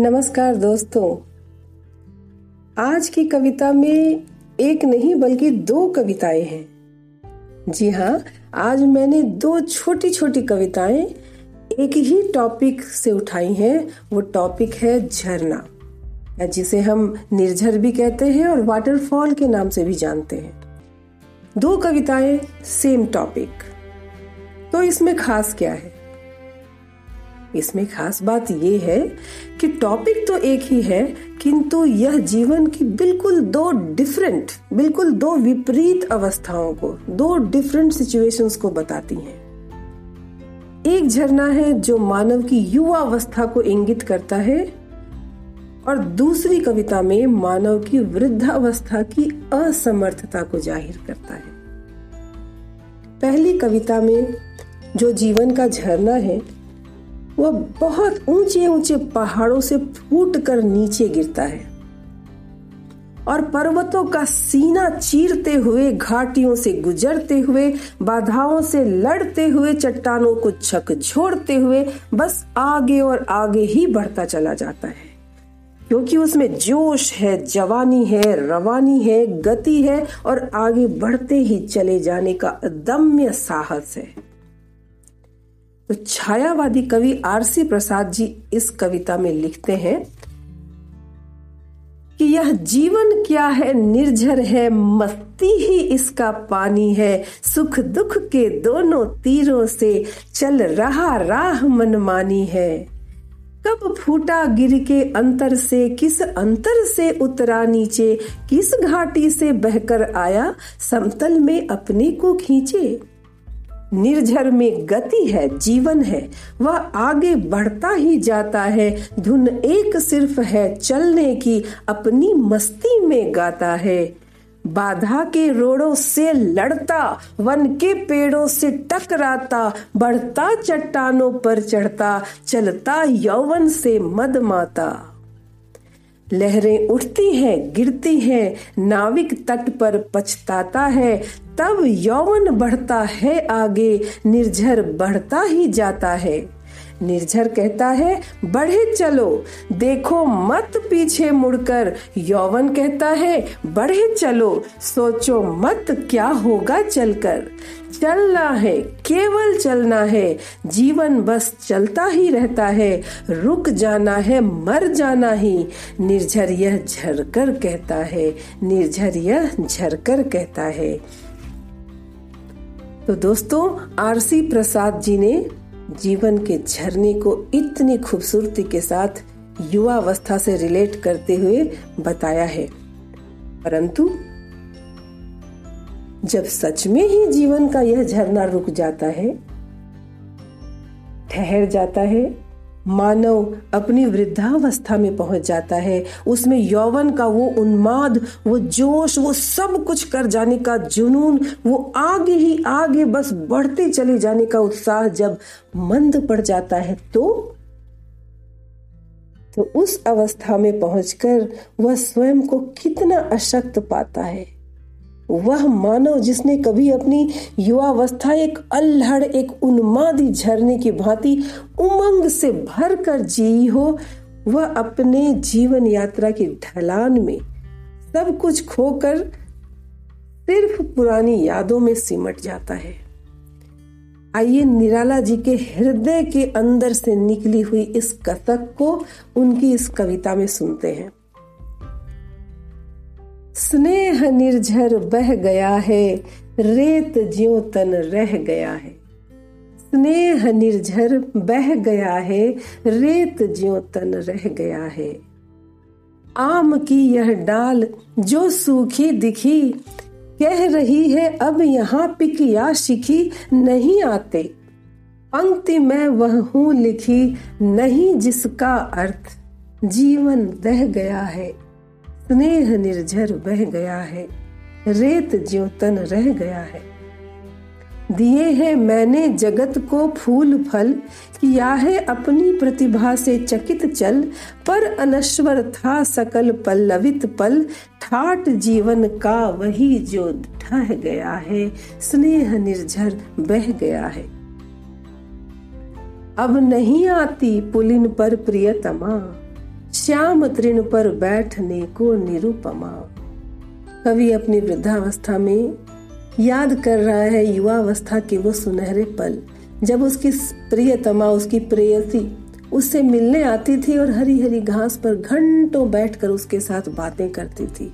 नमस्कार दोस्तों। आज की कविता में एक नहीं बल्कि दो कविताएँ हैं। जी हाँ आज मैंने दो छोटी छोटी कविताएँ एक ही टॉपिक से उठाई हैं। वो टॉपिक है झरना जिसे हम निर्झर भी कहते हैं और वाटरफॉल के नाम से भी जानते हैं। दो कविताएँ, सेम टॉपिक। तो इसमें खास क्या है? इसमें खास बात यह है कि टॉपिक तो एक ही है, किंतु यह जीवन की बिल्कुल दो डिफरेंट बिल्कुल दो विपरीत अवस्थाओं को, दो डिफरेंट सिचुएशंस को बताती हैं। एक झरना है जो मानव की युवा अवस्था को इंगित करता है, और दूसरी कविता में मानव की वृद्धावस्था की असमर्थता को ज़ाहिर करता है। पहली कविता में जो जीवन का झरना है वह बहुत ऊँचे ऊँचे पहाड़ों से फूट कर नीचे गिरता है। और पर्वतों का सीना चीरते हुए, घाटियों से गुजरते हुए, बाधाओं से लड़ते हुए, चट्टानों को झकझोड़ते हुए, बस आगे और आगे ही बढ़ता चला जाता है। क्योंकि उसमें जोश है, जवानी है, रवानी है, गति है और आगे बढ़ते ही चले जाने का अदम्य साहस है। तो छायावादी कवि आरसी प्रसाद जी इस कविता में लिखते हैं कि यह जीवन क्या है निर्जर है, मस्ती ही इसका पानी है। सुख दुख के दोनों तीरों से चल रहा राह मनमानी है। कब फूटा गिर के अंतर से, किस अंतर से उतरा नीचे, किस घाटी से बहकर आया, समतल में अपने को खींचे। निर्झर में गति है, जीवन है, वह आगे बढ़ता ही जाता है, धुन एक सिर्फ़ है, चलने की अपनी मस्ती में गाता है। बाधा के रोड़ों से लड़ता, वन के पेड़ों से टकराता, बढ़ता चट्टानों पर चढ़ता, चलता यौवन से मदमाता लहरें उठती हैं, गिरती हैं, नाविक तट पर पछताता है। तब यौवन बढ़ता है आगे, निर्झर बढ़ता ही जाता है। निर्झर कहता है, बढ़े चलो, देखो मत पीछे मुड़कर। यौवन कहता है, बढ़े चलो, सोचो मत क्या होगा चलकर। चलना है, केवल चलना है, जीवन बस चलता ही रहता है, रुक जाना है, मर जाना ही। निर्झर यह झरकर कहता है, निर्झर यह झरकर कहता है। तो दोस्तों, आरसी प्रसाद जी ने जीवन के झरने को इतनी खूबसूरती के साथ युवा अवस्था से रिलेट करते हुए बताया है। परंतु, जब सच में ही जीवन का यह झरना रुक जाता है, ठहर जाता है मानव अपनी वृद्धावस्था में पहुँच जाता है। उसमें यौवन का वो उन्माद, वो जोश, वो सब कुछ कर जाने का जुनून, वो आगे ही आगे बस बढ़ते चले जाने का उत्साह जब मंद पड़ जाता है तो तो उस अवस्था में पहुंचकर वह स्वयं को कितना अशक्त पाता है। वह मानव जिसने कभी अपनी युवावस्था एक अल्हड़, एक उन्मादी झरने की भांति उमंग से भर कर जी हो, वह अपने जीवन यात्रा की ढलान में सब कुछ खोकर सिर्फ़ पुरानी यादों में सिमट जाता है। आइए निराला जी के हृदय के अंदर से निकली हुई इस कथक को उनकी इस कविता में सुनते हैं। स्नेह निर्झर बह गया है, रेत ज्यो तन रह गया है। स्नेह निर्झर बह गया है, रेत ज्यो तन रह गया है। आम की यह डाल जो सूखी दिखी, कह रही है, अब यहाँ पिक या शिखी नहीं आते। पंक्ति में वह हूँ लिखी, नहीं जिसका अर्थ जीवन दह गया है। स्नेह निर्झर बह गया है, रेत ज्योतन रह गया है। दिए हैं मैंने जगत को फूल फल, किया है अपनी प्रतिभा से चकित चल, पर अनश्वर था सकल पल्लवित पल। ठाट जीवन का वही जो ढह गया है, स्नेह निर्झर बह गया है। अब नहीं आती पुलिन पर प्रियतमा। श्याम तृण पर बैठने को निरुपमा। कवि अपनी वृद्धावस्था में याद कर रहा है युवावस्था के वो सुनहरे पल, जब उसकी प्रियतमा, उसकी प्रेयसी उससे मिलने आती थी और हरी हरी घास पर घंटों बैठकर उसके साथ बातें करती थी।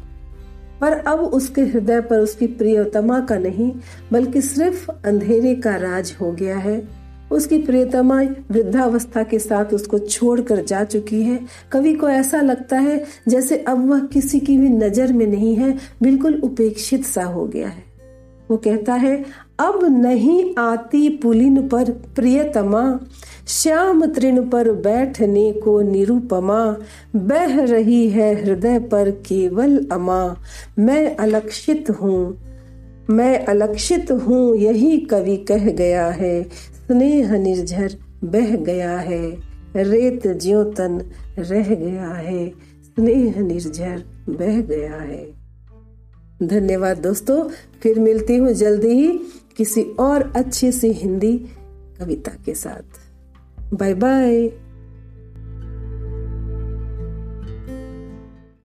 पर अब उसके हृदय पर उसकी प्रियतमा का नहीं, बल्कि सिर्फ़ अंधेरे का राज हो गया है। उसकी प्रियतमा वृद्धावस्था के साथ उसको छोड़कर जा चुकी है। कवि को ऐसा लगता है जैसे अब वह किसी की भी नज़र में नहीं है, बिल्कुल उपेक्षित सा हो गया है। वो कहता है, अब नहीं आती पुलिन पर प्रियतमा, श्याम तृण पर बैठने को निरुपमा, बह रही है हृदय पर केवल अमा। मैं अलक्षित हूँ, मैं अलक्षित हूँ, यही कवि कह गया है। स्नेह निर्झर बह गया है, रेत ज्योतन रह गया है, स्नेह निर्झर बह गया है। धन्यवाद दोस्तों, फिर मिलती हूँ जल्दी ही किसी और अच्छी सी हिंदी कविता के साथ। Bye bye.